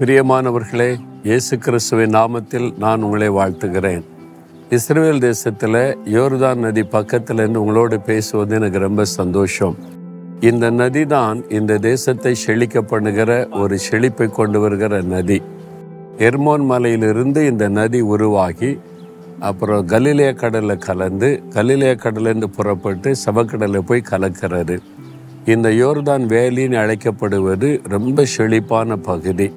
பிரியமானவர்களே இயேசு கிறிஸ்துவின் நாமத்தில் நான் உங்களை வாழ்த்துகிறேன். இஸ்ரேல் தேசத்தில் யோர்தான் நதி பக்கத்தில் இருந்து உங்களோடு பேசுவது எனக்கு ரொம்ப சந்தோஷம். இந்த நதி தான் இந்த தேசத்தை செழிக்க பண்ணுகிற ஒரு செழிப்பை கொண்டு வருகிற நதி. எர்மோன் மலையிலிருந்து இந்த நதி உருவாகி அப்புறம் கலிலேய கடலில் கலந்து கலிலேய கடலேருந்து புறப்பட்டு சவக்கடலில் போய் கலக்கிறது. இந்த யோர்தான் வேலின்னு அழைக்கப்படுவது ரொம்ப செழிப்பான பகுதி.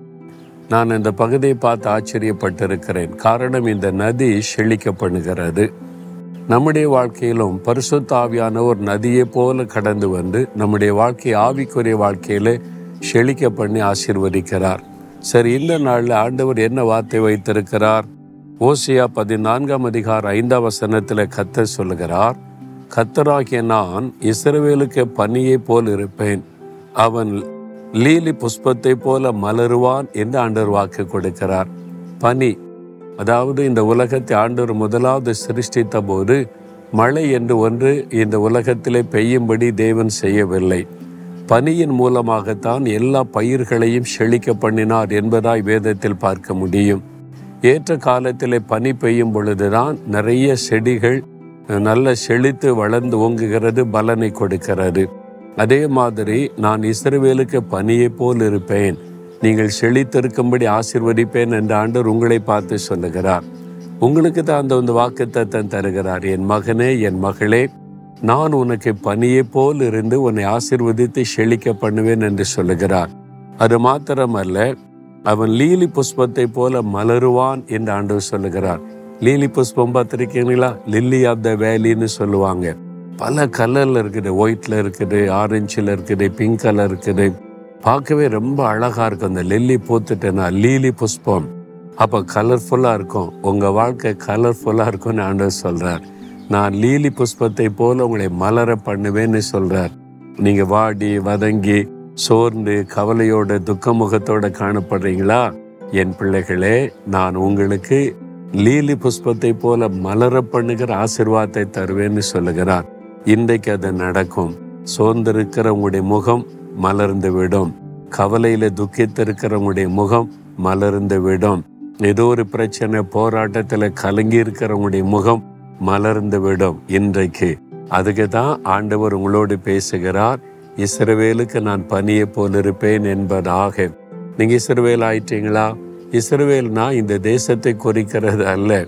நான் இந்த பகுதியை பார்த்து ஆச்சரியப்பட்டிருக்கிறேன். காரணம் இந்த நதி செழிக்கப்படுகிறது. நம்முடைய வாழ்க்கையிலும் பரிசுத்தாவியான ஒரு நதியை போல கடந்து வந்து நம்முடைய வாழ்க்கை ஆவிக்குரிய வாழ்க்கையில செழிக்க பண்ணி ஆசீர்வதிக்கிறார். சரி இந்த நாளில் ஆண்டவர் என்ன வார்த்தை வைத்திருக்கிறார்? ஓசியா பதினான்காம் அதிகார ஐந்தாம் வசனத்தில் கத்தர் சொல்லுகிறார் கத்தராகிய நான் இஸ்ரவேலுக்கு பனியை போல் இருப்பேன். அவன் லீலி புஷ்பத்தை போல மலருவான் என்று ஆண்டவர் வாக்கு கொடுக்கிறார். பனி அதாவது இந்த உலகத்தை ஆண்டவர் முதலாவது சிருஷ்டித்த போது மழை என்று ஒன்று இந்த உலகத்திலே பெய்யும்படி தேவன் செய்யவில்லை. பனியின் மூலமாகத்தான் எல்லா பயிர்களையும் செழிக்க பண்ணினார் என்பதாய் வேதத்தில் பார்க்க முடியும். ஏற்ற காலத்திலே பனி பெய்யும் பொழுதுதான் நிறைய செடிகள் நல்ல செழித்து வளர்ந்து ஓங்குகிறது பலனை கொடுக்கிறது. அதே மாதிரி நான் இஸ்ரவேலுக்கு பனியைப் போல் இருப்பேன். நீங்கள் செழித்திருக்கும்படி ஆசிர்வதிப்பேன் என்ற ஆண்டவர் உங்களை பார்த்து சொல்லுகிறார். உங்களுக்கு தான் அந்த வந்து வாக்குத்தத்தம் தருகிறார். என் மகனே என் மகளே நான் உனக்கு பனியைப் போல் இருந்து உன்னை ஆசிர்வதித்து செழிக்க பண்ணுவேன் என்று சொல்லுகிறார். அது மாத்திரமல்ல அவன் லீலி புஷ்பத்தை போல மலருவான் என்று ஆண்டவர் சொல்லுகிறார். லீலி புஷ்பம் பார்த்துருக்கீங்களா லில்லி ஆஃப் த வேலின்னு சொல்லுவாங்க. பல கலரில் இருக்குது. ஒயிட்டில் இருக்குது ஆரஞ்சில் இருக்குது பிங்க் கலர் இருக்குது. பார்க்கவே ரொம்ப அழகாக இருக்கும். அந்த லில்லி பூத்துட்டேன்னா லீலி புஷ்பம். அப்போ கலர்ஃபுல்லாக இருக்கும். உங்கள் வாழ்க்கை கலர்ஃபுல்லாக இருக்கும்னு ஆண்டவர் சொல்கிறார் நான் லீலி புஷ்பத்தை போல் உங்களை மலர பண்ணுவேன்னு சொல்கிறார் நீங்கள் வாடி வதங்கி சோர்ந்து கவலையோட துக்கமுகத்தோட காணப்படுறீங்களா? என் பிள்ளைகளே நான் உங்களுக்கு லீலி புஷ்பத்தை போல மலர பண்ணுகிற ஆசிர்வாதத்தை தருவேன்னு சொல்லுகிறார். இன்றைக்கு அது நடக்கும். சோர்ந்திருக்கிற உங்களுடைய முகம் மலர்ந்து விடும் கவலையில துக்கித்திருக்கிற உங்களுடைய முகம் மலர்ந்து விடும் ஏதோ ஒரு பிரச்சனை போராட்டத்தில் கலங்கி இருக்கிறவங்களுடைய முகம் மலர்ந்து விடும் இன்றைக்கு. அதுக்கு தான் ஆண்டவர் உங்களோடு பேசுகிறார். இஸ்ரவேலுக்கு நான் பனியை போல் இருப்பேன் என்பதாக. நீங்க இஸ்ரவேல் ஆயிட்டீங்களா? இஸ்ரவேல்னா இந்த தேசத்தை குறிக்கிறது அல்ல.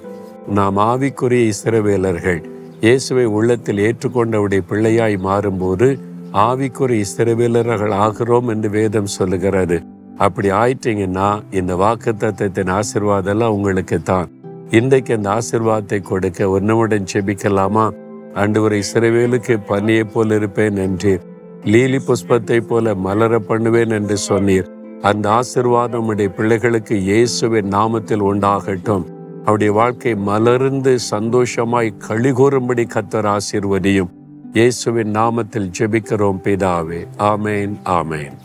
நாம் ஆவிக்குரிய இஸ்ரவேலர்கள். இயேசுவை உள்ளத்தில் ஏற்றுக்கொண்டவுடைய பிள்ளையாய் மாறும்போது ஆவிக்குரிய இஸ்ரவேலர்கள் ஆகிறோம் என்று வேதம் சொல்லுகிறது. அப்படி ஆயிட்டீங்கன்னா இந்த வாக்கு தத்துவத்தின் ஆசிர்வாதம் உங்களுக்கு தான் இன்றைக்கு அந்த ஆசிர்வாதத்தை கொடுக்க ஒன்னுடன் செபிக்கலாமா? அன்று ஒரு இஸ்ரவேலுக்கு பனியை போல் இருப்பேன் என்று லீலி புஷ்பத்தை போல மலர பண்ணுவேன் என்று சொன்னீர். அந்த ஆசிர்வாதம் உடைய பிள்ளைகளுக்கு இயேசுவின் நாமத்தில் உண்டாகட்டும். அவருடைய வாழ்க்கை மலர்ந்து சந்தோஷமாய் கழிகூறும்படி கத்தர் ஆசிர்வதியும். இயேசுவின் நாமத்தில் ஜெபிக்கிறோம் பிதாவே. ஆமேன் ஆமேன்.